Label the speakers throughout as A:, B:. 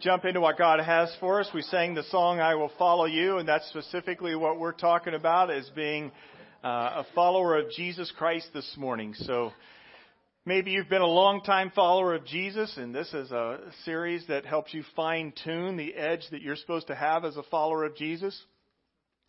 A: jump into what God has for us. We sang the song, I Will Follow You, and that's specifically what we're talking about as being uh, a follower of Jesus Christ this morning. So maybe you've been a long time follower of Jesus, and this is a series that helps you fine tune the edge that you're supposed to have as a follower of Jesus.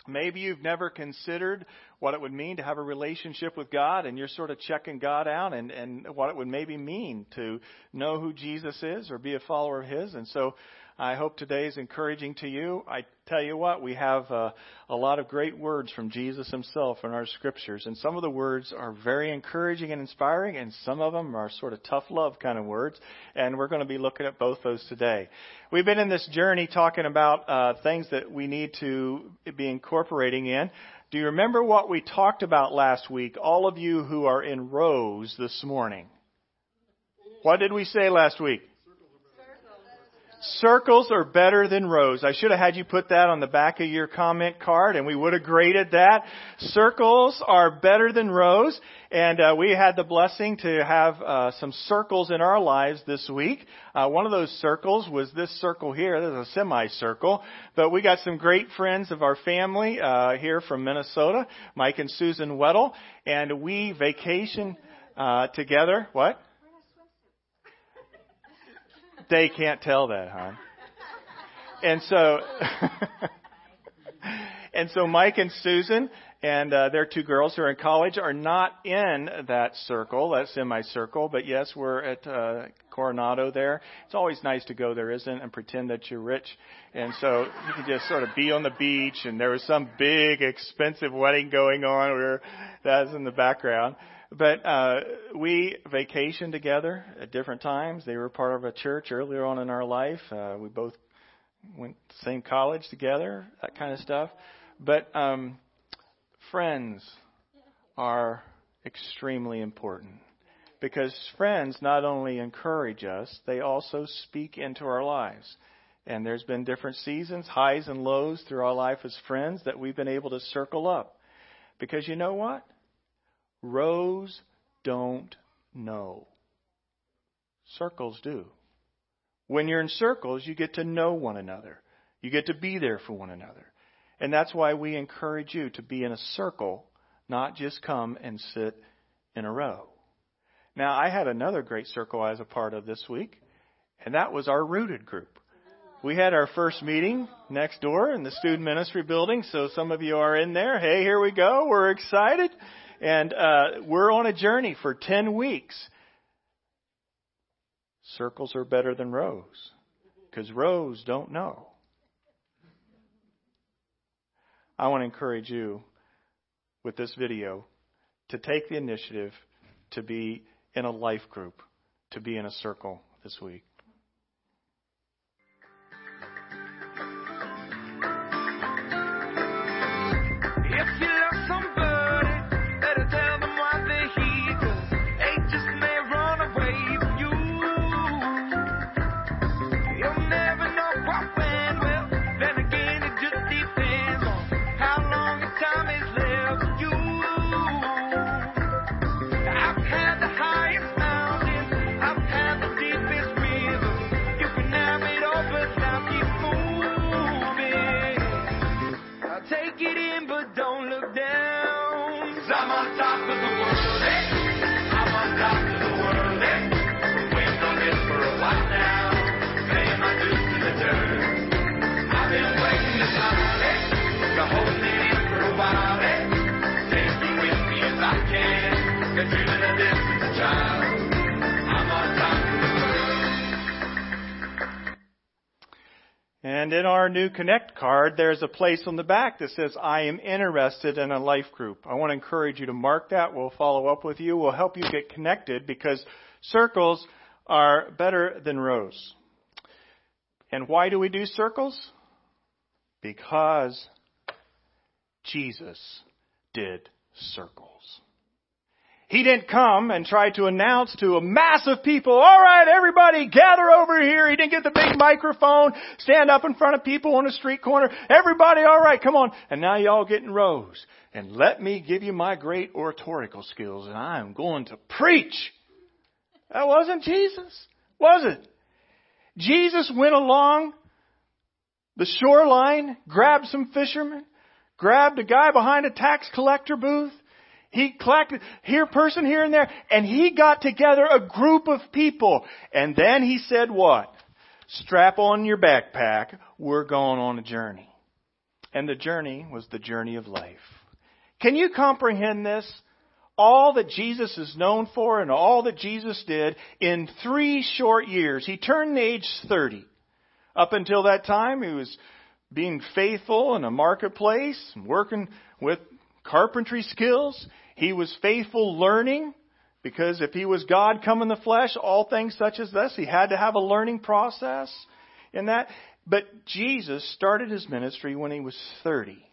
A: Maybe you've never considered what it would mean to have a relationship with God and you're sort of checking God out and, and what it would maybe mean to know who Jesus is or be a follower of His. And so I hope today is encouraging to you. I tell you what, we have uh, a lot of great words from Jesus himself in our scriptures, and some of the words are very encouraging and inspiring, and some of them are sort of tough love kind of words, and we're going to be looking at both those today. We've been in this journey talking about uh, things that we need to be incorporating in. Do you remember what we talked about last week? All of you who are in rows this morning. What did we say last week? Circles are better than rows. I should have had you put that on the back of your comment card and we would have graded that. Circles are better than rows and uh, we had the blessing to have uh, some circles in our lives this week. Uh, one of those circles was this circle here. This is a semicircle, but we got some great friends of our family uh, here from Minnesota, Mike and Susan Weddle, and we vacation uh, together. What? They can't tell that, huh? And so, and so Mike and Susan and uh, their two girls who are in college are not in that circle, that semicircle, but yes, we're at uh, Coronado there. It's always nice to go there, isn't it, and pretend that you're rich. And so you can just sort of be on the beach, and there was some big, expensive wedding going on. Where that's in the background. But uh, we vacationed together at different times. They were part of a church earlier on in our life. Uh, we both went to the same college together, that kind of stuff. But um, friends are extremely important because friends not only encourage us, they also speak into our lives. And there's been different seasons, highs and lows through our life as friends that we've been able to circle up. Because you know what? Rows don't know. Circles do. When you're in circles, you get to know one another. You get to be there for one another. And that's why we encourage you to be in a circle, not just come and sit in a row. Now, I had another great circle I was a part of this week, and that was our rooted group. We had our first meeting next door in the student ministry building, so some of you are in there. Hey, here we go. We're excited. And uh, we're on a journey for 10 weeks. Circles are better than rows because rows don't know. I want to encourage you with this video to take the initiative to be in a life group, to be in a circle this week. And in our new Connect card, there's a place on the back that says, I am interested in a life group. I want to encourage you to mark that. We'll follow up with you. We'll help you get connected because circles are better than rows. And why do we do circles? Because Jesus did circles. He didn't come and try to announce to a mass of people, all right, everybody gather over here. He didn't get the big microphone, stand up in front of people on a street corner. Everybody, all right, come on. And now y'all get in rows. And let me give you my great oratorical skills and I'm going to preach. That wasn't Jesus, was it? Jesus went along the shoreline, grabbed some fishermen, grabbed a guy behind a tax collector booth. He collected here person here and there, and he got together a group of people. And then he said what? Strap on your backpack. We're going on a journey. And the journey was the journey of life. Can you comprehend this? All that Jesus is known for and all that Jesus did in three short years. He turned age 30. Up until that time, he was being faithful in a marketplace, working with carpentry skills. He was faithful learning because if he was God come in the flesh, all things such as this, he had to have a learning process in that. But Jesus started his ministry when he was 30.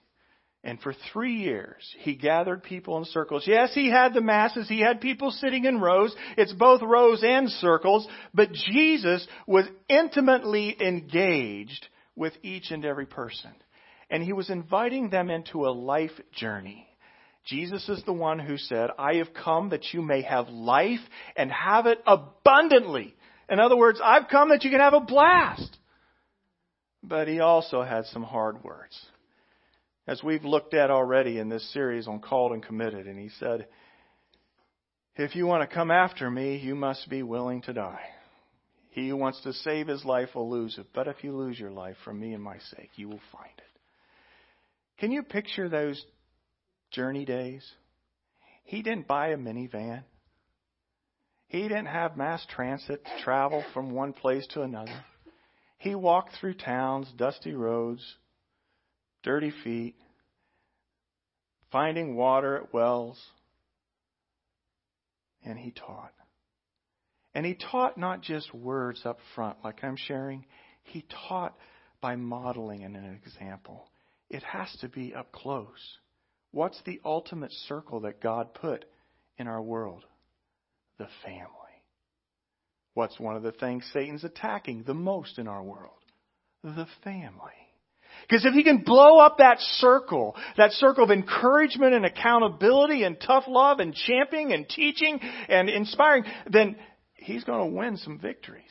A: And for three years, he gathered people in circles. Yes, he had the masses. He had people sitting in rows. It's both rows and circles. But Jesus was intimately engaged with each and every person. And he was inviting them into a life journey. Jesus is the one who said, I have come that you may have life and have it abundantly. In other words, I've come that you can have a blast. But he also had some hard words. As we've looked at already in this series on Called and Committed, and he said, If you want to come after me, you must be willing to die. He who wants to save his life will lose it, but if you lose your life for me and my sake, you will find it. Can you picture those journey days? He didn't buy a minivan. He didn't have mass transit to travel from one place to another. He walked through towns, dusty roads, dirty feet, finding water at wells, and he taught. And he taught not just words up front, like I'm sharing, he taught by modeling and an example. It has to be up close. What's the ultimate circle that God put in our world? The family. What's one of the things Satan's attacking the most in our world? The family. Because if he can blow up that circle, that circle of encouragement and accountability and tough love and championing and teaching and inspiring, then he's going to win some victories.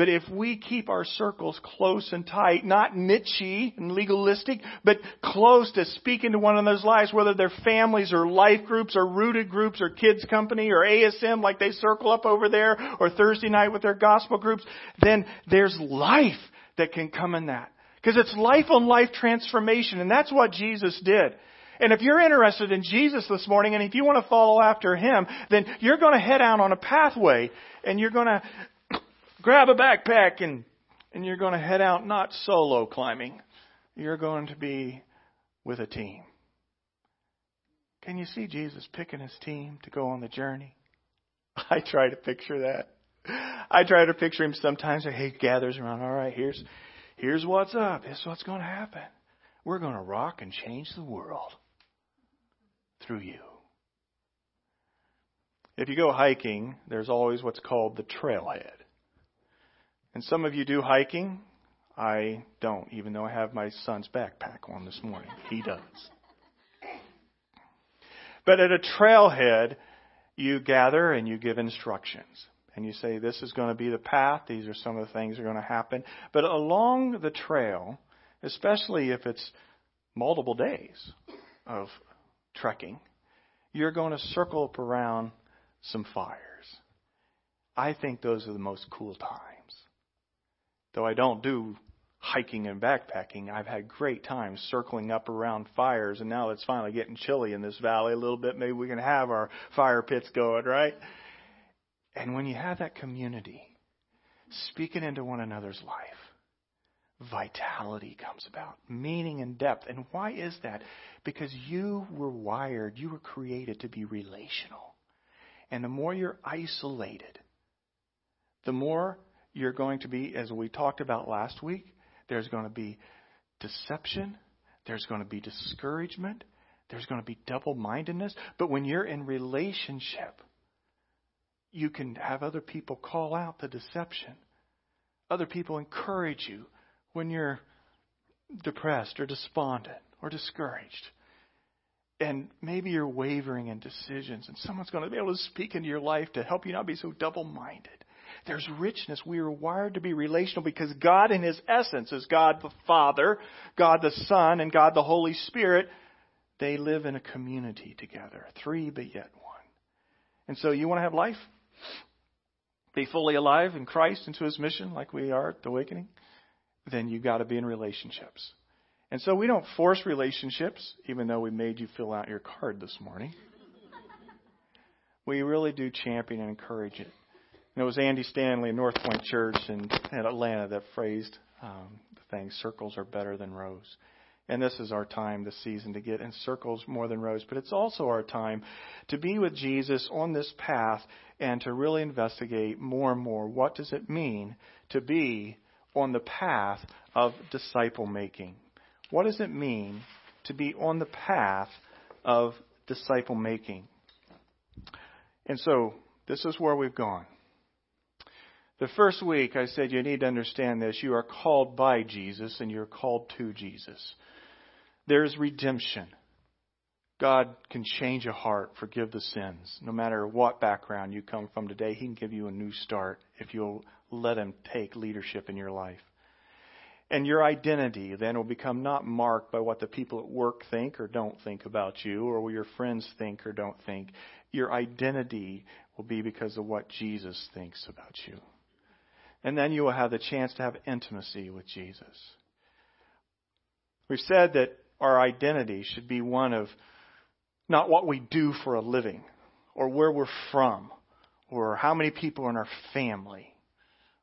A: But if we keep our circles close and tight, not nichey and legalistic, but close to speaking to one another's lives, whether they're families or life groups or rooted groups or kids company or ASM like they circle up over there or Thursday night with their gospel groups, then there's life that can come in that. Because it's life on life transformation and that's what Jesus did. And if you're interested in Jesus this morning and if you want to follow after Him, then you're going to head out on a pathway and you're going to grab a backpack and, and you're going to head out not solo climbing. You're going to be with a team. Can you see Jesus picking his team to go on the journey? I try to picture that. I try to picture him sometimes. He gathers around. All right, here's here's what's up. Here's what's going to happen. We're going to rock and change the world through you. If you go hiking, there's always what's called the trailhead. And some of you do hiking. I don't, even though I have my son's backpack on this morning. He does. But at a trailhead, you gather and you give instructions. And you say, this is going to be the path. These are some of the things that are going to happen. But along the trail, especially if it's multiple days of trekking, you're going to circle up around some fires. I think those are the most cool times. Though I don't do hiking and backpacking, I've had great times circling up around fires, and now it's finally getting chilly in this valley a little bit. Maybe we can have our fire pits going, right? And when you have that community speaking into one another's life, vitality comes about, meaning and depth. And why is that? Because you were wired, you were created to be relational. And the more you're isolated, the more you're going to be, as we talked about last week, there's going to be deception, there's going to be discouragement, there's going to be double mindedness. But when you're in relationship, you can have other people call out the deception. Other people encourage you when you're depressed or despondent or discouraged. And maybe you're wavering in decisions, and someone's going to be able to speak into your life to help you not be so double minded. There's richness. We are wired to be relational because God, in His essence, is God the Father, God the Son, and God the Holy Spirit. They live in a community together, three but yet one. And so, you want to have life? Be fully alive in Christ and to His mission, like we are at the Awakening? Then you've got to be in relationships. And so we don't force relationships, even though we made you fill out your card this morning. we really do champion and encourage it. And it was Andy Stanley, North Point Church in, in Atlanta, that phrased um, the thing circles are better than rows. And this is our time this season to get in circles more than rows. But it's also our time to be with Jesus on this path and to really investigate more and more what does it mean to be on the path of disciple making. What does it mean to be on the path of disciple making? And so, this is where we've gone. The first week, I said you need to understand this. You are called by Jesus and you're called to Jesus. There's redemption. God can change a heart, forgive the sins. No matter what background you come from today, He can give you a new start if you'll let Him take leadership in your life. And your identity then will become not marked by what the people at work think or don't think about you or what your friends think or don't think. Your identity will be because of what Jesus thinks about you. And then you will have the chance to have intimacy with Jesus. We've said that our identity should be one of not what we do for a living or where we're from or how many people are in our family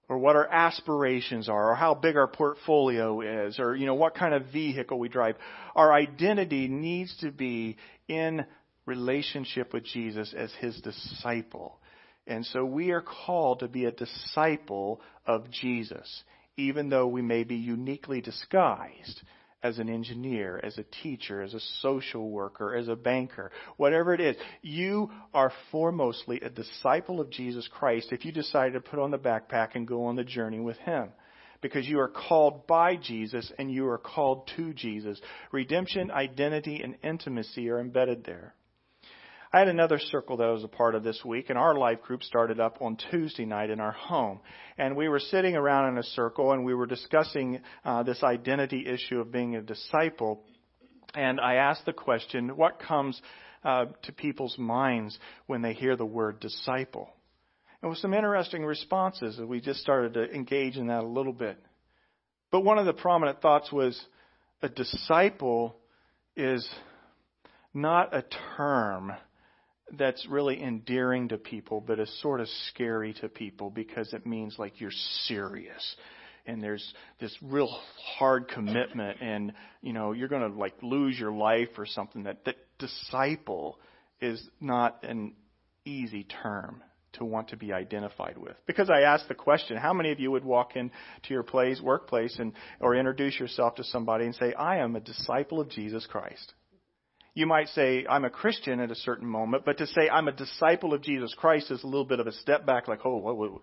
A: or what our aspirations are, or how big our portfolio is, or you know what kind of vehicle we drive. Our identity needs to be in relationship with Jesus as his disciple. And so we are called to be a disciple of Jesus, even though we may be uniquely disguised as an engineer, as a teacher, as a social worker, as a banker, whatever it is. You are foremostly a disciple of Jesus Christ if you decide to put on the backpack and go on the journey with Him. Because you are called by Jesus and you are called to Jesus. Redemption, identity, and intimacy are embedded there. I had another circle that I was a part of this week, and our life group started up on Tuesday night in our home. And we were sitting around in a circle and we were discussing uh, this identity issue of being a disciple. And I asked the question, what comes uh, to people's minds when they hear the word disciple? And with some interesting responses, we just started to engage in that a little bit. But one of the prominent thoughts was a disciple is not a term that's really endearing to people, but is sort of scary to people because it means like you're serious. And there's this real hard commitment and you know you're going to like lose your life or something that that disciple is not an easy term to want to be identified with. Because i asked the question how many of you would walk into your place workplace and or introduce yourself to somebody and say i am a disciple of jesus christ you might say, I'm a Christian at a certain moment, but to say I'm a disciple of Jesus Christ is a little bit of a step back, like, oh, what,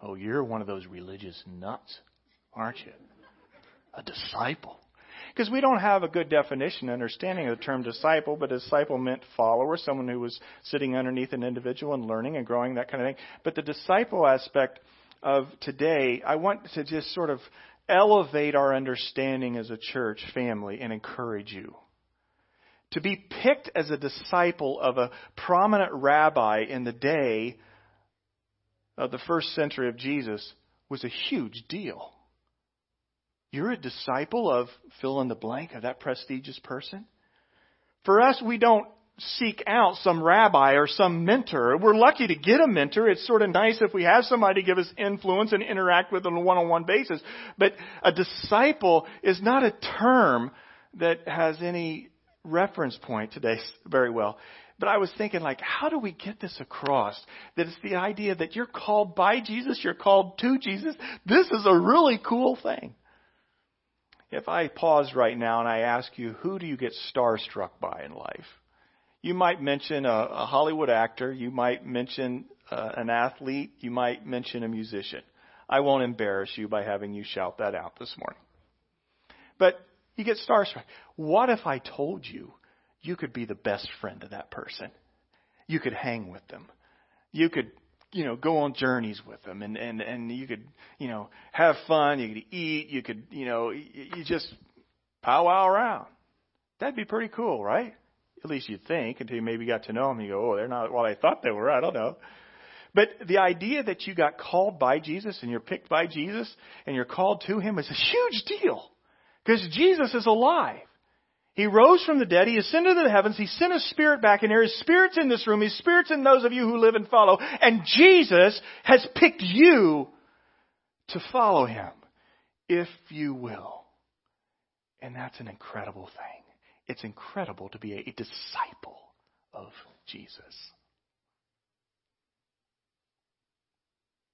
A: oh, you're one of those religious nuts, aren't you? A disciple. Because we don't have a good definition, understanding of the term disciple, but disciple meant follower, someone who was sitting underneath an individual and learning and growing, that kind of thing. But the disciple aspect of today, I want to just sort of elevate our understanding as a church family and encourage you. To be picked as a disciple of a prominent rabbi in the day of the first century of Jesus was a huge deal. You're a disciple of fill in the blank of that prestigious person? For us, we don't seek out some rabbi or some mentor. We're lucky to get a mentor. It's sort of nice if we have somebody give us influence and interact with on a one-on-one basis. But a disciple is not a term that has any reference point today very well. But I was thinking, like, how do we get this across? That it's the idea that you're called by Jesus, you're called to Jesus. This is a really cool thing. If I pause right now and I ask you, who do you get starstruck by in life? You might mention a, a Hollywood actor, you might mention uh, an athlete, you might mention a musician. I won't embarrass you by having you shout that out this morning. But you get starstruck. What if I told you you could be the best friend of that person? You could hang with them. You could you know, go on journeys with them and, and, and you could, you know, have fun, you could eat, you could, you know, you just powwow around. That'd be pretty cool, right? At least you'd think until you maybe got to know them. You go, oh, they're not what I thought they were. I don't know. But the idea that you got called by Jesus and you're picked by Jesus and you're called to Him is a huge deal. Because Jesus is alive. He rose from the dead. He ascended to the heavens. He sent His Spirit back in here. His Spirit's in this room. His Spirit's in those of you who live and follow. And Jesus has picked you to follow Him, if you will. And that's an incredible thing. It's incredible to be a, disciple of Jesus.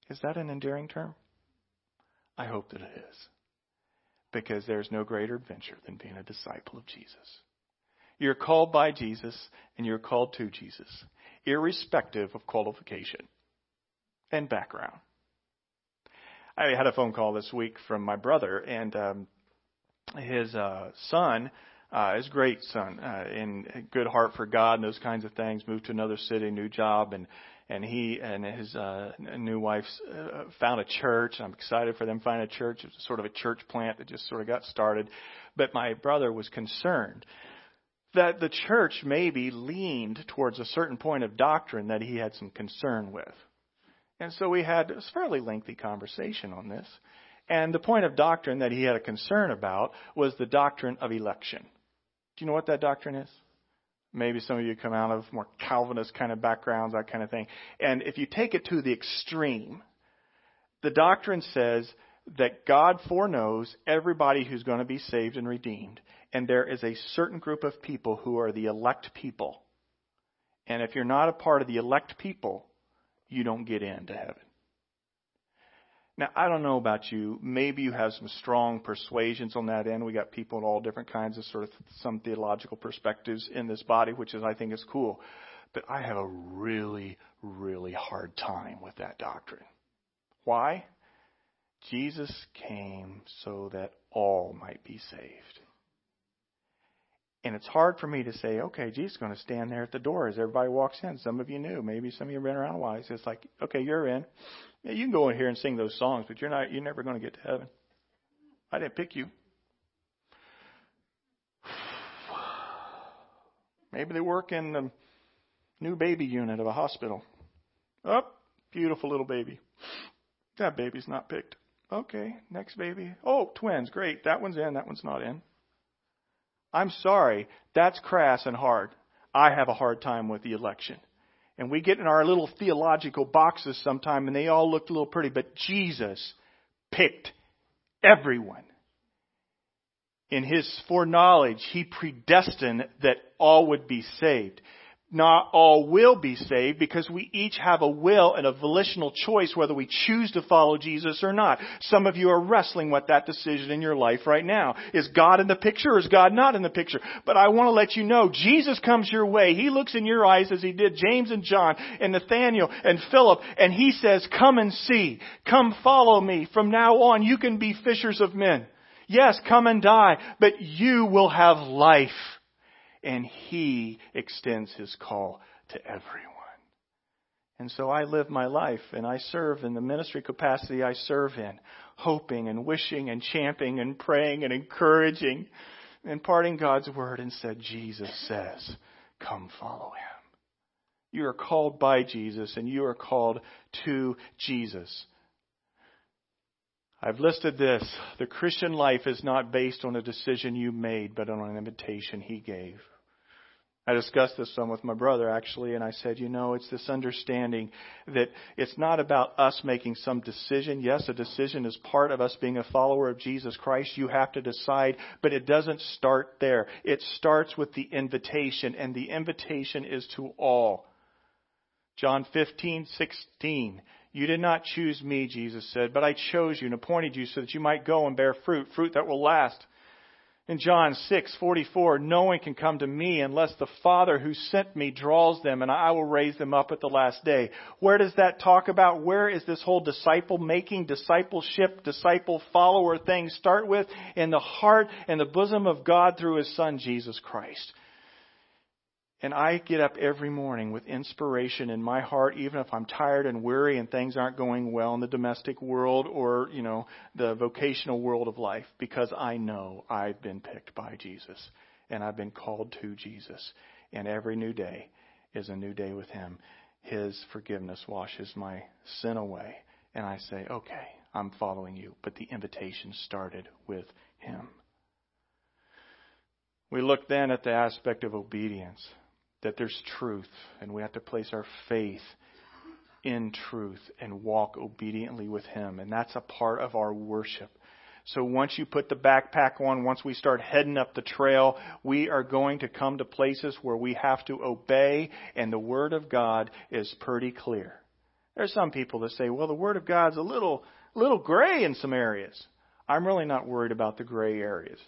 A: Is that an endearing term? I hope that it is because there's no greater adventure than being a disciple of Jesus. You're called by Jesus and you're called to Jesus, irrespective of qualification and background. I had a phone call this week from my brother, and um, his uh, son, uh, his great son, uh, in good heart for God and those kinds of things, moved to another city, new job, and and he and his uh, new wife uh, found a church. I'm excited for them finding a church. It's sort of a church plant that just sort of got started. But my brother was concerned that the church maybe leaned towards a certain point of doctrine that he had some concern with. And so we had a fairly lengthy conversation on this. And the point of doctrine that he had a concern about was the doctrine of election. Do you know what that doctrine is? Maybe some of you come out of more Calvinist kind of backgrounds, that kind of thing. And if you take it to the extreme, the doctrine says that God foreknows everybody who's going to be saved and redeemed. And there is a certain group of people who are the elect people. And if you're not a part of the elect people, you don't get into heaven. Now, I don't know about you. Maybe you have some strong persuasions on that end. We got people in all different kinds of sort of some theological perspectives in this body, which is, I think, is cool. But I have a really, really hard time with that doctrine. Why? Jesus came so that all might be saved. And it's hard for me to say, okay, Jesus is going to stand there at the door as everybody walks in. Some of you knew. Maybe some of you have been around a while. It's like, okay, you're in. Yeah, you can go in here and sing those songs, but you're not. You're never going to get to heaven. I didn't pick you. Maybe they work in the new baby unit of a hospital. Oh, beautiful little baby. That baby's not picked. Okay, next baby. Oh, twins. Great. That one's in. That one's not in. I'm sorry. That's crass and hard. I have a hard time with the election. And we get in our little theological boxes sometime and they all look a little pretty, but Jesus picked everyone. In his foreknowledge, he predestined that all would be saved not all will be saved because we each have a will and a volitional choice whether we choose to follow Jesus or not. Some of you are wrestling with that decision in your life right now. Is God in the picture or is God not in the picture? But I want to let you know, Jesus comes your way. He looks in your eyes as he did James and John and Nathaniel and Philip and he says, come and see. Come follow me. From now on, you can be fishers of men. Yes, come and die, but you will have life and He extends His call to everyone. And so I live my life and I serve in the ministry capacity I serve in, hoping and wishing and champing and praying and encouraging, imparting God's word and said, Jesus says, come follow Him. You are called by Jesus and you are called to Jesus. I've listed this. The Christian life is not based on a decision you made, but on an invitation He gave. I discussed this some with my brother actually, and I said, you know, it's this understanding that it's not about us making some decision. Yes, a decision is part of us being a follower of Jesus Christ. You have to decide, but it doesn't start there. It starts with the invitation, and the invitation is to all. John 15, 16. You did not choose me, Jesus said, but I chose you and appointed you so that you might go and bear fruit, fruit that will last. In John 6:44, no one can come to me unless the Father who sent me draws them and I will raise them up at the last day. Where does that talk about? Where is this whole disciple making, discipleship, disciple follower thing start with? In the heart and the bosom of God through his son Jesus Christ. And I get up every morning with inspiration in my heart, even if I'm tired and weary and things aren't going well in the domestic world or, you know, the vocational world of life, because I know I've been picked by Jesus and I've been called to Jesus. And every new day is a new day with Him. His forgiveness washes my sin away. And I say, okay, I'm following you. But the invitation started with Him. We look then at the aspect of obedience that there's truth, and we have to place our faith in truth and walk obediently with Him. And that's a part of our worship. So once you put the backpack on, once we start heading up the trail, we are going to come to places where we have to obey, and the Word of God is pretty clear. There's some people that say, well, the Word of God's a little, little gray in some areas. I'm really not worried about the gray areas.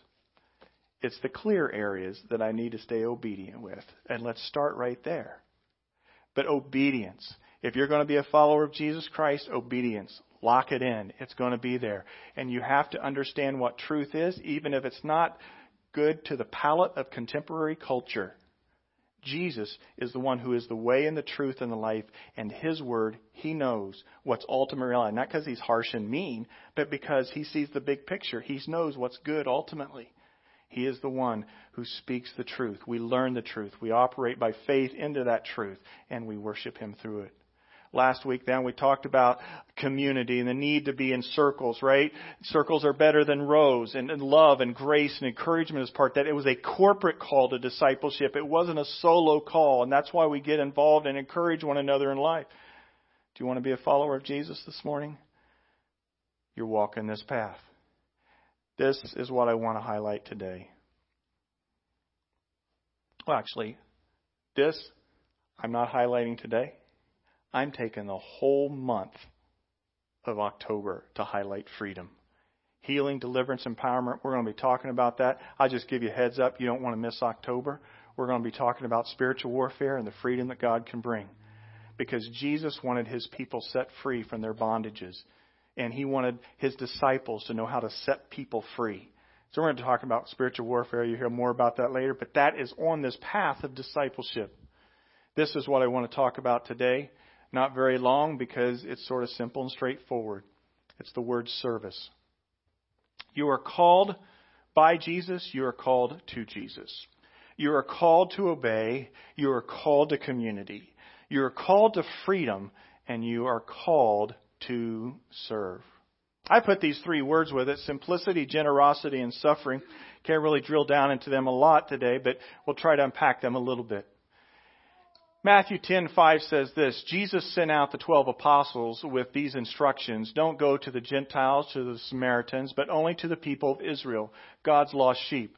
A: It's the clear areas that I need to stay obedient with. And let's start right there. But obedience. If you're going to be a follower of Jesus Christ, obedience. Lock it in. It's going to be there. And you have to understand what truth is, even if it's not good to the palate of contemporary culture. Jesus is the one who is the way and the truth and the life, and His Word, He knows what's ultimately reality. Not because He's harsh and mean, but because He sees the big picture. He knows what's good ultimately. He is the one who speaks the truth. We learn the truth. We operate by faith into that truth, and we worship Him through it. Last week, then, we talked about community and the need to be in circles, right? Circles are better than rows, and, love and grace and encouragement is part that. It was a corporate call to discipleship. It wasn't a solo call, and that's why we get involved and encourage one another in life. Do you want to be a follower of Jesus this morning? You're walking this path. This is what I want to highlight today. Well, actually, this I'm not highlighting today. I'm taking the whole month of October to highlight freedom. Healing, deliverance, empowerment. We're going to be talking about that. I'll just give you heads up. You don't want to miss October. We're going to be talking about spiritual warfare and the freedom that God can bring. Because Jesus wanted his people set free from their bondages and he wanted his disciples to know how to set people free. So we're going to talk about spiritual warfare. You'll hear more about that later, but that is on this path of discipleship. This is what I want to talk about today. Not very long because it's sort of simple and straightforward. It's the word service. You are called by Jesus, you are called to Jesus. You are called to obey, you are called to community. You are called to freedom, and you are called to serve. I put these three words with it simplicity, generosity, and suffering. Can't really drill down into them a lot today, but we'll try to unpack them a little bit. Matthew 10:5 says this, Jesus sent out the 12 apostles with these instructions, don't go to the Gentiles, to the Samaritans, but only to the people of Israel, God's lost sheep.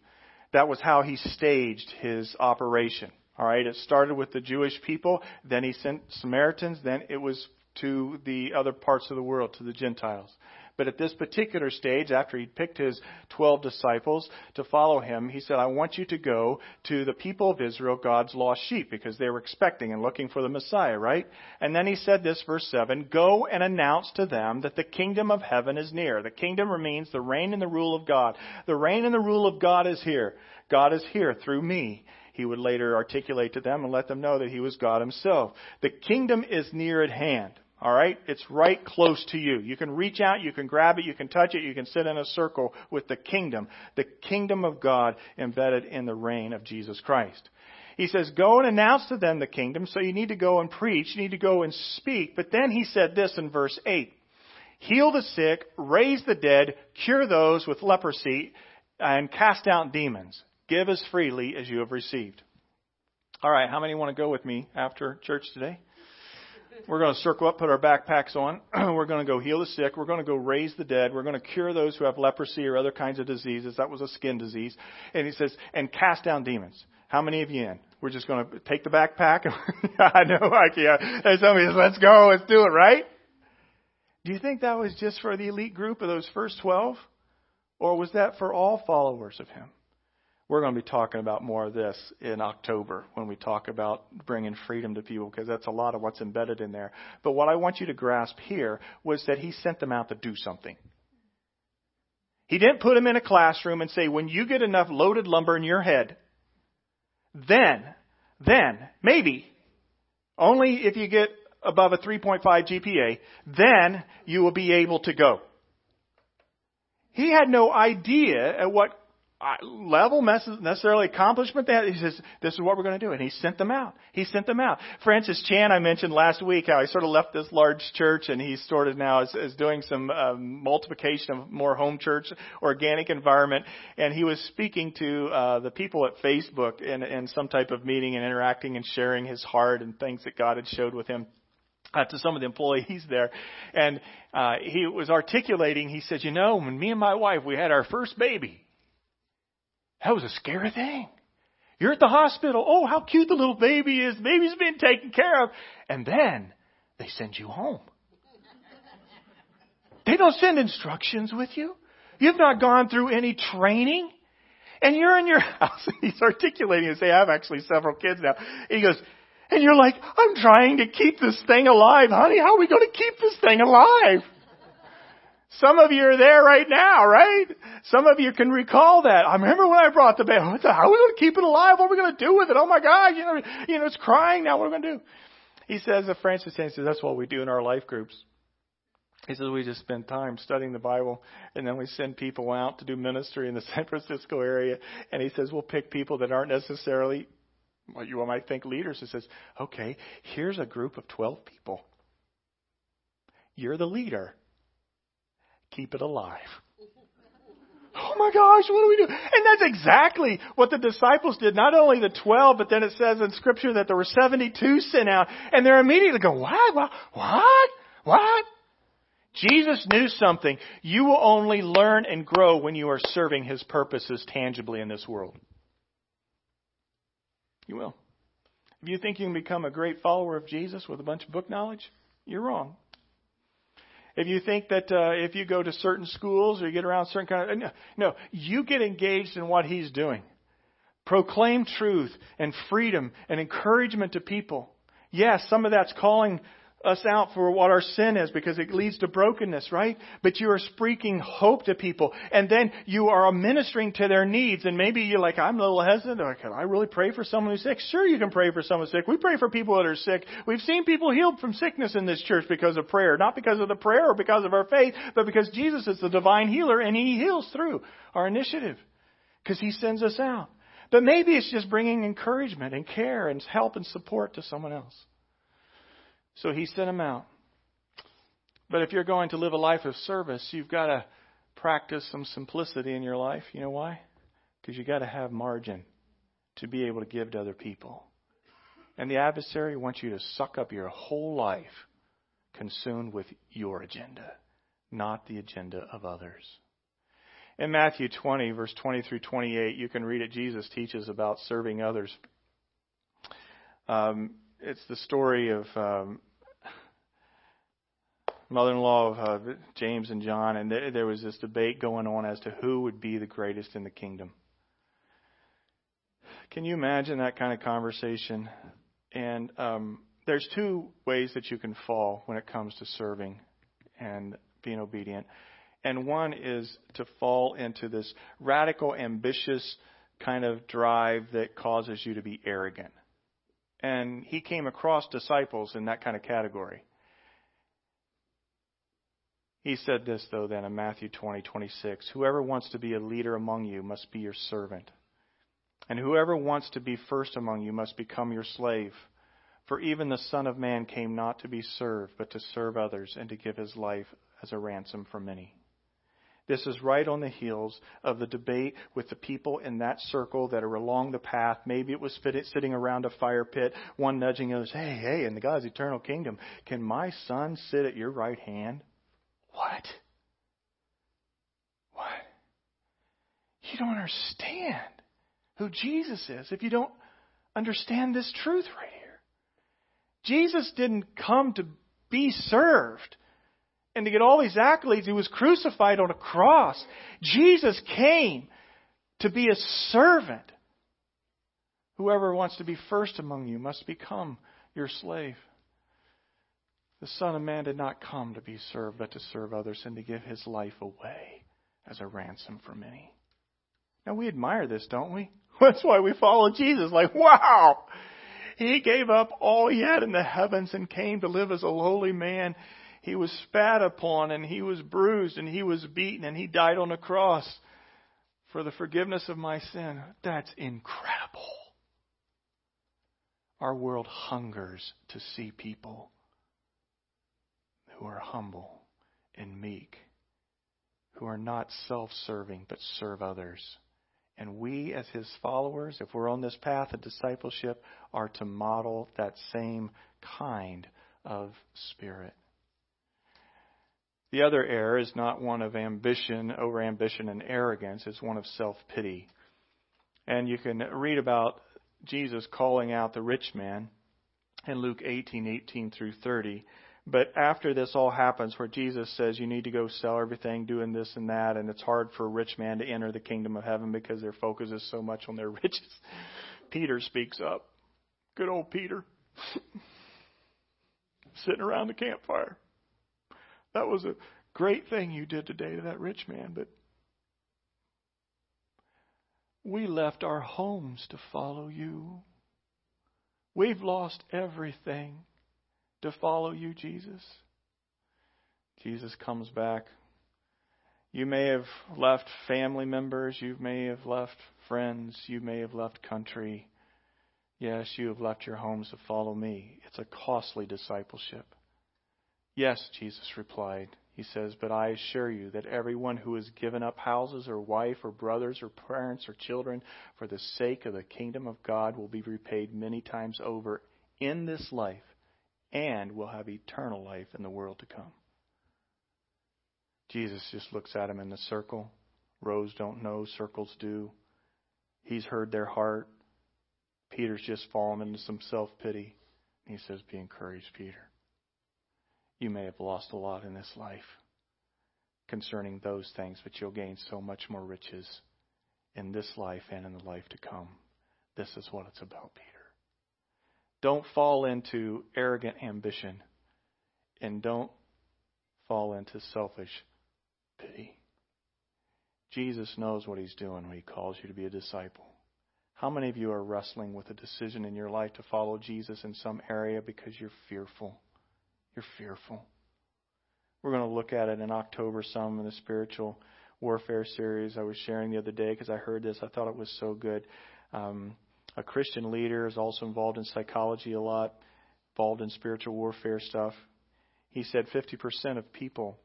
A: That was how he staged his operation. All right, it started with the Jewish people, then he sent Samaritans, then it was to the other parts of the world, to the Gentiles. But at this particular stage, after he'd picked his 12 disciples to follow him, he said, I want you to go to the people of Israel, God's lost sheep, because they were expecting and looking for the Messiah, right? And then he said this, verse 7, Go and announce to them that the kingdom of heaven is near. The kingdom means the reign and the rule of God. The reign and the rule of God is here. God is here through me he would later articulate to them and let them know that he was God himself. The kingdom is near at hand. All right? It's right close to you. You can reach out, you can grab it, you can touch it, you can sit in a circle with the kingdom, the kingdom of God embedded in the reign of Jesus Christ. He says, go and announce to them the kingdom, so you need to go and preach, you need to go and speak. But then he said this in verse 8. Heal the sick, raise the dead, cure those with leprosy, and cast out demons. Give as freely as you have received. All right, how many want to go with me after church today? We're going to circle up, put our backpacks on. We're going to go heal the sick. We're going to go raise the dead. We're going to cure those who have leprosy or other kinds of diseases. That was a skin disease. And he says, and cast down demons. How many of you in? We're just going to take the backpack. I know, like, yeah. And somebody says, let's go, let's do it, right? Do you think that was just for the elite group of those first 12? Or was that for all followers of him? We're going to be talking about more of this in October when we talk about bringing freedom to people because that's a lot of what's embedded in there. But what I want you to grasp here was that he sent them out to do something. He didn't put them in a classroom and say, when you get enough loaded lumber in your head, then then, maybe, only if you get above a 3.5 GPA, then you will be able to go. He had no idea at what level necessarily accomplishment that he says this is what we're going to do and he sent them out. He sent them out. Francis chan i mentioned last week how he sort of left this large church and he's sort of now is, is doing some um, multiplication of more home church organic environment. And he was speaking to uh, the people at facebook in, in some type of meeting and interacting and sharing his heart and things that god had showed with him uh, to some of the employees there, and uh, he was articulating. He said, "You know, when me and my wife we had our first baby, that was a scary thing. You're at the hospital. Oh, how cute the little baby is. The baby's been taken care of. And then they send you home. They don't send instructions with you. You've not gone through any training. And you're in your house and he's articulating and say, I have actually several kids now. And he goes, and you're like, I'm trying to keep this thing alive, honey. How are we going to keep this thing alive? Some of you are there right now, right? Some of you can recall that. I remember when I brought the baby. How are we going to keep it alive? What are we going to do with it? Oh my God, you know, you know, it's crying now. What are we going to do? He says, the Francis says, that's what we do in our life groups. He says we just spend time studying the Bible and then we send people out to do ministry in the San Francisco area. And he says we'll pick people that aren't necessarily what you might think leaders. He says, okay, here's a group of 12 people. You're the leader keep it alive. Oh my gosh, what do we do? And that's exactly what the disciples did. Not only the 12, but then it says in scripture that there were 72 sent out. And they're immediately going, what? What? What? What? Jesus knew something. You will only learn and grow when you are serving His purposes tangibly in this world. You will. If you think you can become a great follower of Jesus with a bunch of book knowledge, you're wrong. If you think that uh, if you go to certain schools or you get around certain kind of no, no, you get engaged in what he's doing. Proclaim truth and freedom and encouragement to people. Yes, some of that's calling us out for what our sin is because it leads to brokenness, right? But you are speaking hope to people and then you are ministering to their needs and maybe you're like, I'm a little hesitant. Or, can I really pray for someone who's sick? Sure, you can pray for someone sick. We pray for people that are sick. We've seen people healed from sickness in this church because of prayer. Not because of the prayer or because of our faith, but because Jesus is the divine healer and He heals through our initiative because He sends us out. But maybe it's just bringing encouragement and care and help and support to someone else. So he sent him out. But if you're going to live a life of service, you've got to practice some simplicity in your life. You know why? Because you've got to have margin to be able to give to other people. And the adversary wants you to suck up your whole life consumed with your agenda, not the agenda of others. In Matthew 20, verse 20 through 28, you can read it. Jesus teaches about serving others. Um, it's the story of um, mother-in-law of uh, James and John, and there, there was this debate going on as to who would be the greatest in the kingdom. Can you imagine that kind of conversation? And um, there's two ways that you can fall when it comes to serving and being obedient. And one is to fall into this radical, ambitious kind of drive that causes you to be arrogant and he came across disciples in that kind of category. He said this, though, then in Matthew 20, 26. Whoever wants to be a leader among you must be your servant. And whoever wants to be first among you must become your slave. For even the Son of Man came not to be served, but to serve others and to give his life as a ransom for many. This is right on the heels of the debate with the people in that circle that are along the path. Maybe it was sitting around a fire pit, one nudging others, hey, hey, in the God's eternal kingdom, can my son sit at your right hand? What? What? You don't understand who Jesus is if you don't understand this truth right here. Jesus didn't come to be served and to get all these accolades, he was crucified on a cross. Jesus came to be a servant. Whoever wants to be first among you must become your slave. The Son of Man did not come to be served, but to serve others and to give his life away as a ransom for many. Now we admire this, don't we? That's why we follow Jesus. Like, wow! He gave up all he had in the heavens and came to live as a lowly man. He was spat upon and he was bruised and he was beaten and he died on a cross for the forgiveness of my sin. That's incredible. Our world hungers to see people who are humble and meek, who are not self serving but serve others. And we, as his followers, if we're on this path of discipleship, are to model that same kind of spirit. The other error is not one of ambition, over ambition, and arrogance. It's one of self pity. And you can read about Jesus calling out the rich man in Luke 18, 18 through 30. But after this all happens, where Jesus says you need to go sell everything, doing this and that, and it's hard for a rich man to enter the kingdom of heaven because their focus is so much on their riches, Peter speaks up. Good old Peter. Sitting around the campfire. That was a great thing you did today to that rich man, but we left our homes to follow you. We've lost everything to follow you, Jesus. Jesus comes back. You may have left family members. You may have left friends. You may have left country. Yes, you have left your homes to follow me. It's a costly discipleship. Yes, Jesus replied. He says, But I assure you that everyone who has given up houses or wife or brothers or parents or children for the sake of the kingdom of God will be repaid many times over in this life and will have eternal life in the world to come. Jesus just looks at him in the circle. Rows don't know, circles do. He's heard their heart. Peter's just fallen into some self pity. He says, Be encouraged, Peter. You may have lost a lot in this life concerning those things, but you'll gain so much more riches in this life and in the life to come. This is what it's about, Peter. Don't fall into arrogant ambition and don't fall into selfish pity. Jesus knows what he's doing when he calls you to be a disciple. How many of you are wrestling with a decision in your life to follow Jesus in some area because you're fearful? You're fearful. We're going to look at it in October some in the spiritual warfare series I was sharing the other day because I heard this. I thought it was so good. Um, a Christian leader is also involved in psychology a lot, involved in spiritual warfare stuff. He said 50% of people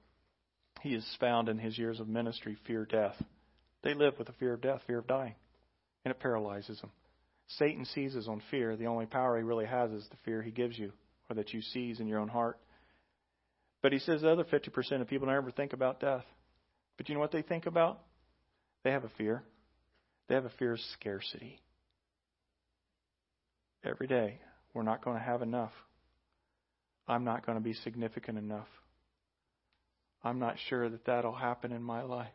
A: he has found in his years of ministry fear death. They live with the fear of death, fear of dying, and it paralyzes them. Satan seizes on fear. The only power he really has is the fear he gives you or that you seize in your own heart. But he says the other 50% of people never think about death. But you know what they think about? They have a fear. They have a fear of scarcity. Every day, we're not going to have enough. I'm not going to be significant enough. I'm not sure that that'll happen in my life.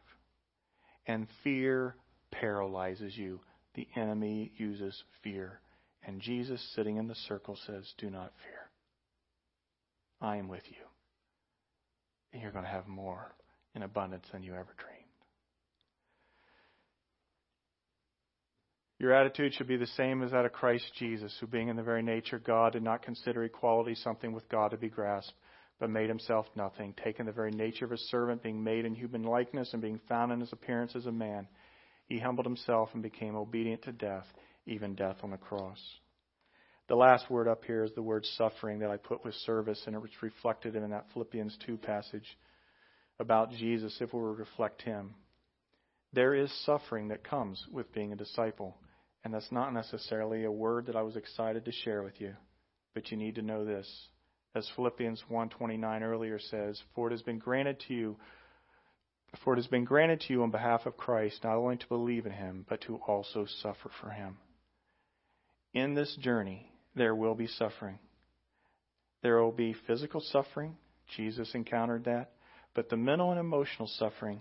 A: And fear paralyzes you. The enemy uses fear. And Jesus, sitting in the circle, says, Do not fear. I am with you. And you're going to have more in abundance than you ever dreamed. Your attitude should be the same as that of Christ Jesus, who, being in the very nature God, did not consider equality something with God to be grasped, but made himself nothing, taking the very nature of a servant, being made in human likeness, and being found in his appearance as a man. He humbled himself and became obedient to death, even death on the cross. The last word up here is the word suffering that I put with service, and it was reflected in that Philippians 2 passage about Jesus if we were to reflect him. There is suffering that comes with being a disciple, and that's not necessarily a word that I was excited to share with you, but you need to know this. As Philippians 1:29 earlier says, "For it has been granted to you for it has been granted to you on behalf of Christ not only to believe in him, but to also suffer for him." In this journey, there will be suffering. There will be physical suffering. Jesus encountered that. But the mental and emotional suffering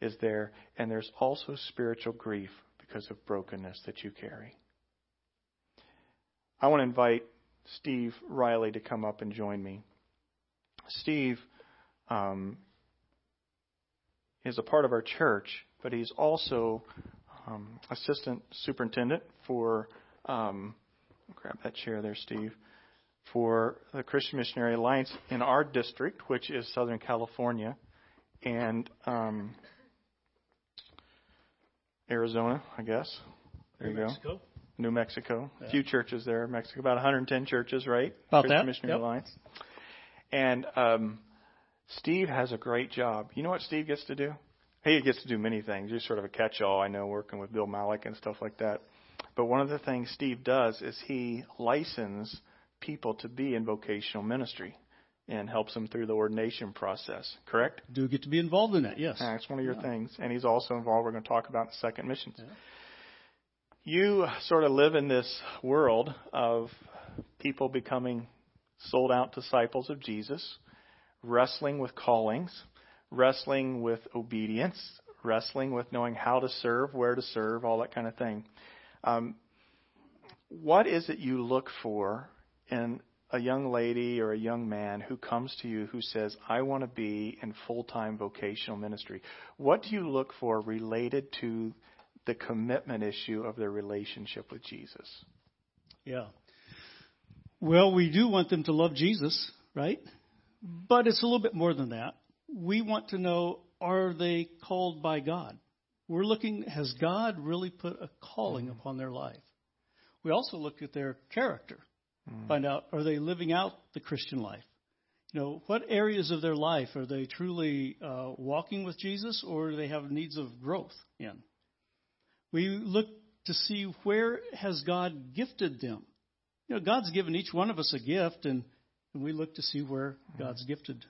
A: is there, and there's also spiritual grief because of brokenness that you carry. I want to invite Steve Riley to come up and join me. Steve um, is a part of our church, but he's also um, assistant superintendent for um, grab that chair there, Steve. For the Christian Missionary Alliance in our district, which is Southern California, and um, Arizona, I guess. There
B: New
A: you
B: Mexico.
A: go. New Mexico. A
B: Yeah.
A: few churches there. Mexico, about 110 churches, right?
B: About
A: Christian
B: that,
A: Missionary
B: yep.
A: Alliance. And um, Steve has a great job. You know what Steve gets to do? He gets to do many things. He's sort of a catch-all, I know, working with Bill Malik and stuff like that. But one of the things Steve does is he licenses people to be in vocational ministry and helps them through the ordination process. Correct?
B: Do get to be involved in that, yes.
A: That's one of your
B: Yeah.
A: things. And he's also involved, we're going to talk about in second missions.
B: Yeah.
A: You sort of live in this world of people becoming sold out disciples of Jesus, wrestling with callings, wrestling with obedience, wrestling with knowing how to serve, where to serve, all that kind of thing. Um, what is it you look for in a young lady or a young man who comes to you who says, I want to be in full time vocational ministry? What do you look for related to the commitment issue of their relationship with Jesus?
B: Yeah. Well, we do want them to love Jesus, right? But it's a little bit more than that. We want to know are they called by God? We're looking, has God really put a calling mm. upon their life? We also look at their character, mm. find out are they living out the Christian life? You know, what areas of their life are they truly uh, walking with Jesus or do they have needs of growth in? We look to see where has God gifted them. You know, God's given each one of us a gift, and, and we look to see where mm. God's gifted.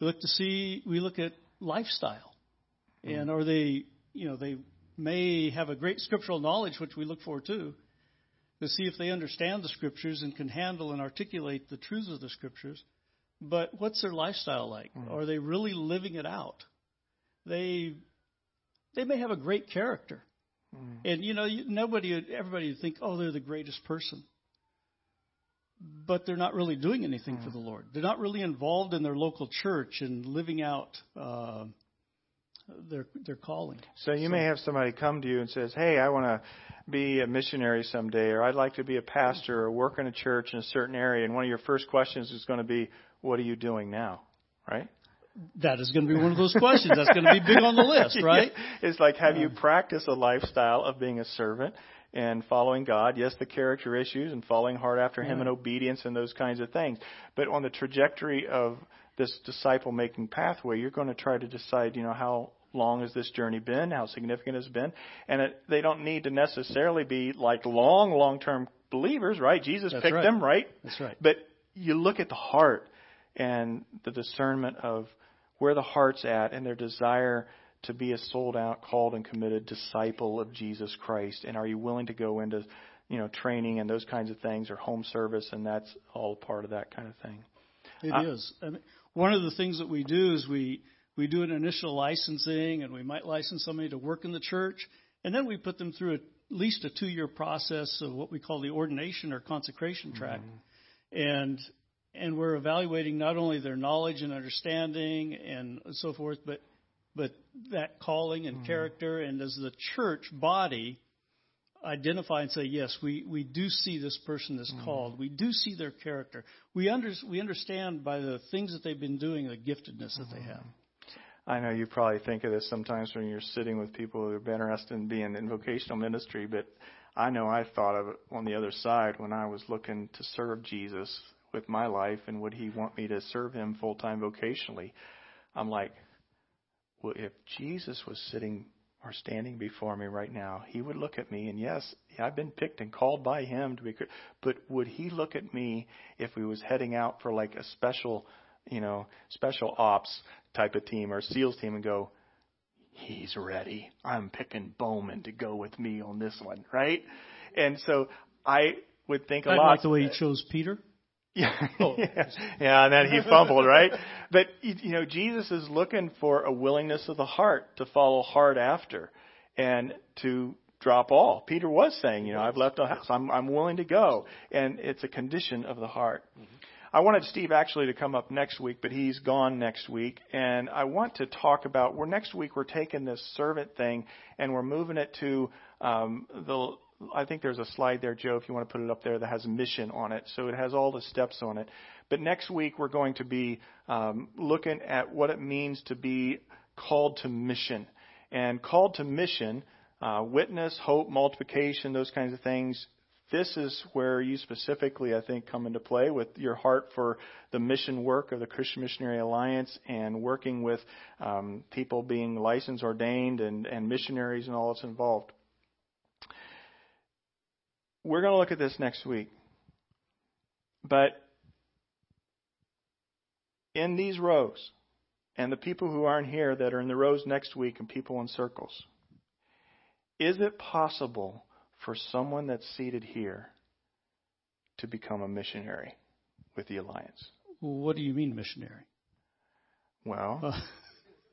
B: We look to see, we look at lifestyle, and are they, you know, they may have a great scriptural knowledge, which we look for too, to see if they understand the scriptures and can handle and articulate the truths of the scriptures. But what's their lifestyle like? Mm-hmm. Are they really living it out? They they may have a great character, mm-hmm. and you know, you, nobody, everybody would think, oh, they're the greatest person. But they're not really doing anything for mm-hmm. the Lord. They're not really involved in their local church and living out uh, their their calling.
A: So you may have somebody come to you and says, "Hey, I want to be a missionary someday, or I'd like to be a pastor or work in a church in a certain area." And one of your first questions is going to be, "What are you doing now?" Right?
B: That is going to be one of those questions. That's going to be big on the list, right?
A: it's like, have you practiced a lifestyle of being a servant and following God? Yes, the character issues and following hard after Him and obedience and those kinds of things. But on the trajectory of this disciple making pathway, you're going to try to decide, you know, how long has this journey been? How significant has it been? And it, they don't need to necessarily be like long, long term believers, right? Jesus
B: That's
A: picked
B: right.
A: them, right?
B: That's right.
A: But you look at the heart and the discernment of where the heart's at and their desire to be a sold out, called and committed disciple of Jesus Christ. And are you willing to go into, you know, training and those kinds of things or home service and that's all part of that kind of thing.
B: It is. I mean, one of the things that we do is we we do an initial licensing, and we might license somebody to work in the church, and then we put them through at least a two-year process of what we call the ordination or consecration track, mm-hmm. and and we're evaluating not only their knowledge and understanding and so forth, but but that calling and mm-hmm. character, and as the church body identify and say, yes, we, we do see this person as mm-hmm. called. We do see their character. We, under, we understand by the things that they've been doing the giftedness that they mm-hmm. have.
A: I know you probably think of this sometimes when you're sitting with people who are interested in being in vocational ministry, but I know I thought of it on the other side when I was looking to serve Jesus with my life and would he want me to serve him full time vocationally. I'm like, well, if Jesus was sitting or standing before me right now, he would look at me and yes, I've been picked and called by him to be, but would he look at me if we was heading out for like a special, you know, special ops type of team or SEALs team and go, he's ready. I'm picking Bowman to go with me on this one, right? And so I would think a
B: I
A: lot.
B: like the way he chose Peter.
A: Yeah,
B: Oh.
A: yeah, yeah, and then he fumbled, right? But you know, Jesus is looking for a willingness of the heart to follow hard after, and to drop all. Peter was saying, you know, I've left a house. I'm I'm willing to go, and it's a condition of the heart. I wanted Steve actually to come up next week, but he's gone next week, and I want to talk about. We're next week. We're taking this servant thing and we're moving it to um, the I think there's a slide there, Joe, if you want to put it up there, that has mission on it. So it has all the steps on it. But next week we're going to be um, looking at what it means to be called to mission. And called to mission, uh, witness, hope, multiplication, those kinds of things. This is where you specifically, I think, come into play with your heart for the mission work of the Christian Missionary Alliance and working with um, people being licensed, ordained, and, and missionaries and all that's involved. We're going to look at this next week. But in these rows, and the people who aren't here that are in the rows next week and people in circles, is it possible for someone that's seated here to become a missionary with the Alliance?
B: What do you mean missionary?
A: Well,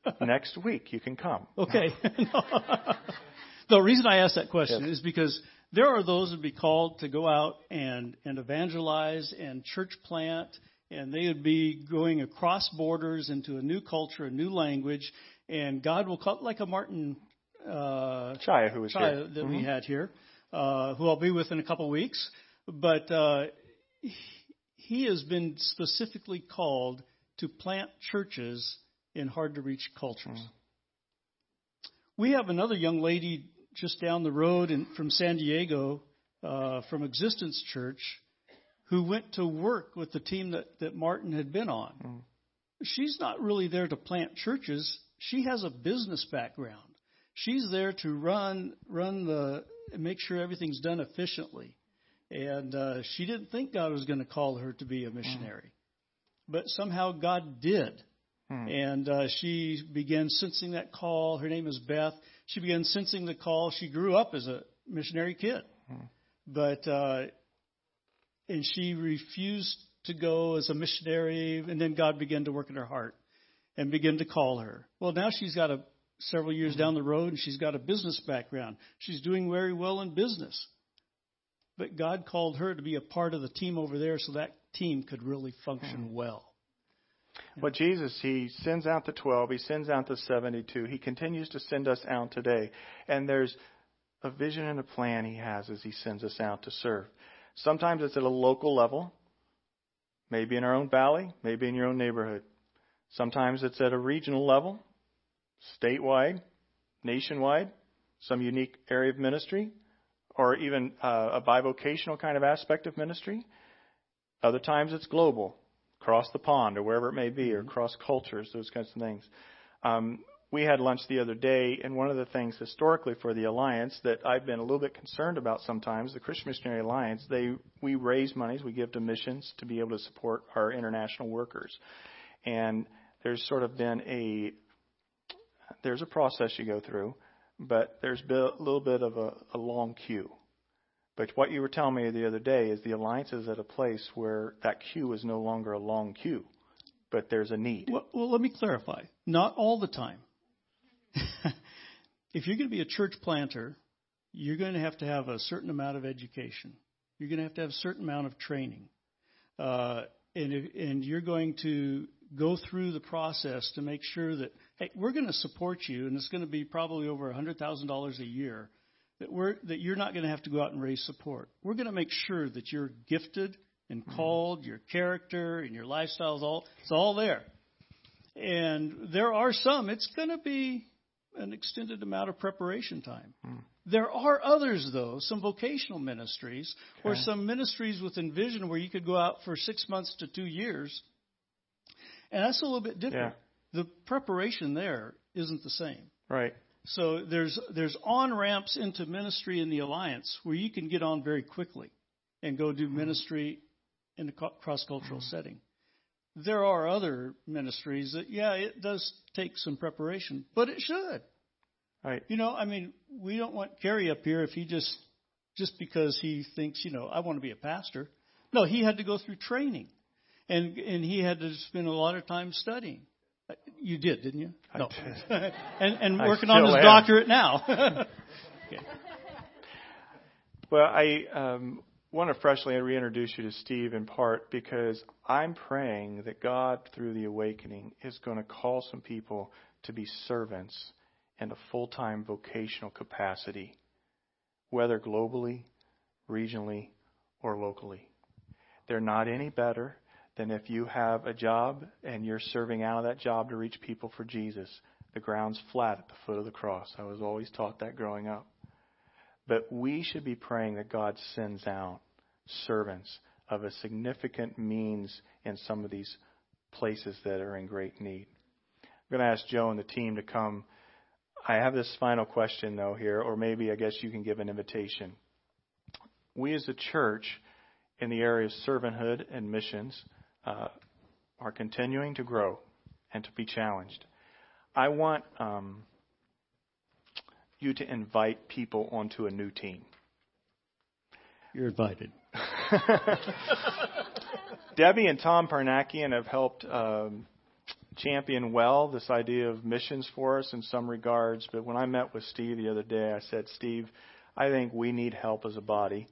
A: uh. next week you can come.
B: Okay. the reason I ask that question yes. is because there are those who'd be called to go out and, and evangelize and church plant, and they would be going across borders into a new culture, a new language, and God will call like a Martin uh,
A: Chaya, who was
B: Chaya
A: here.
B: that
A: mm-hmm.
B: we had here, uh, who I'll be with in a couple of weeks. But uh, he has been specifically called to plant churches in hard to reach cultures. Mm. We have another young lady just down the road in, from San Diego, uh, from Existence Church, who went to work with the team that, that Martin had been on. Mm. She's not really there to plant churches. She has a business background. She's there to run run the make sure everything's done efficiently. And uh, she didn't think God was going to call her to be a missionary, mm. but somehow God did. Mm. And uh, she began sensing that call. Her name is Beth. She began sensing the call. She grew up as a missionary kid, mm. but uh, and she refused to go as a missionary. And then God began to work in her heart and began to call her. Well, now she's got a several years down the road, and she's got a business background. She's doing very well in business. But God called her to be a part of the team over there so that team could really function hmm. well.
A: Well, Jesus, He sends out the 12, He sends out the 72. He continues to send us out today. And there's a vision and a plan He has as He sends us out to serve. Sometimes it's at a local level, maybe in our own valley, maybe in your own neighborhood. Sometimes it's at a regional level, statewide, nationwide, some unique area of ministry, or even uh, a bivocational kind of aspect of ministry. Other times it's global, across the pond, or wherever it may be, or mm-hmm. across cultures, those kinds of things. Um, we had lunch the other day, and one of the things historically for the alliance that I've been a little bit concerned about sometimes, the Christian Missionary Alliance, they we raise monies, we give to missions to be able to support our international workers, and there's sort of been a there's a process you go through, but there's a little bit of a, a long queue. But what you were telling me the other day is the alliance is at a place where that queue is no longer a long queue, but there's a need.
B: Well, well let me clarify. Not all the time. if you're going to be a church planter, you're going to have to have a certain amount of education. You're going to have to have a certain amount of training. Uh, and, if, and you're going to go through the process to make sure that hey, we're going to support you, and it's going to be probably over $100,000 a year. That we're that you're not going to have to go out and raise support. We're going to make sure that you're gifted and mm-hmm. called, your character and your lifestyle is all it's all there. And there are some. It's going to be an extended amount of preparation time. Mm. There are others, though, some vocational ministries okay. or some ministries with Envision where you could go out for six months to two years. And that's a little bit different. Yeah the preparation there isn't the same.
A: Right.
B: So there's there's on ramps into ministry in the alliance where you can get on very quickly and go do mm-hmm. ministry in a cross cultural setting. There are other ministries that yeah it does take some preparation, but it should.
A: Right.
B: You know, I mean, we don't want Kerry up here if he just just because he thinks, you know, I want to be a pastor. No, he had to go through training. And and he had to spend a lot of time studying. You did, didn't you?
A: I
B: no.
A: did.
B: and and working on his am. doctorate now. okay.
A: Well, I um, want to freshly reintroduce you to Steve in part because I'm praying that God, through the awakening, is going to call some people to be servants in a full time vocational capacity whether globally, regionally, or locally. They're not any better than if you have a job and you're serving out of that job to reach people for Jesus. The ground's flat at the foot of the cross. I was always taught that growing up. But we should be praying that God sends out servants of a significant means in some of these places that are in great need. I'm going to ask Joe and the team to come. I have this final question, though, here, or maybe I guess you can give an invitation. We as a church, in the area of servanthood and missions, uh, are continuing to grow and to be challenged. I want um, you to invite people onto a new team.
B: You're invited.
A: Debbie and Tom Parnakian have helped um, champion well this idea of missions for us in some regards. But when I met with Steve the other day, I said, Steve, I think we need help as a body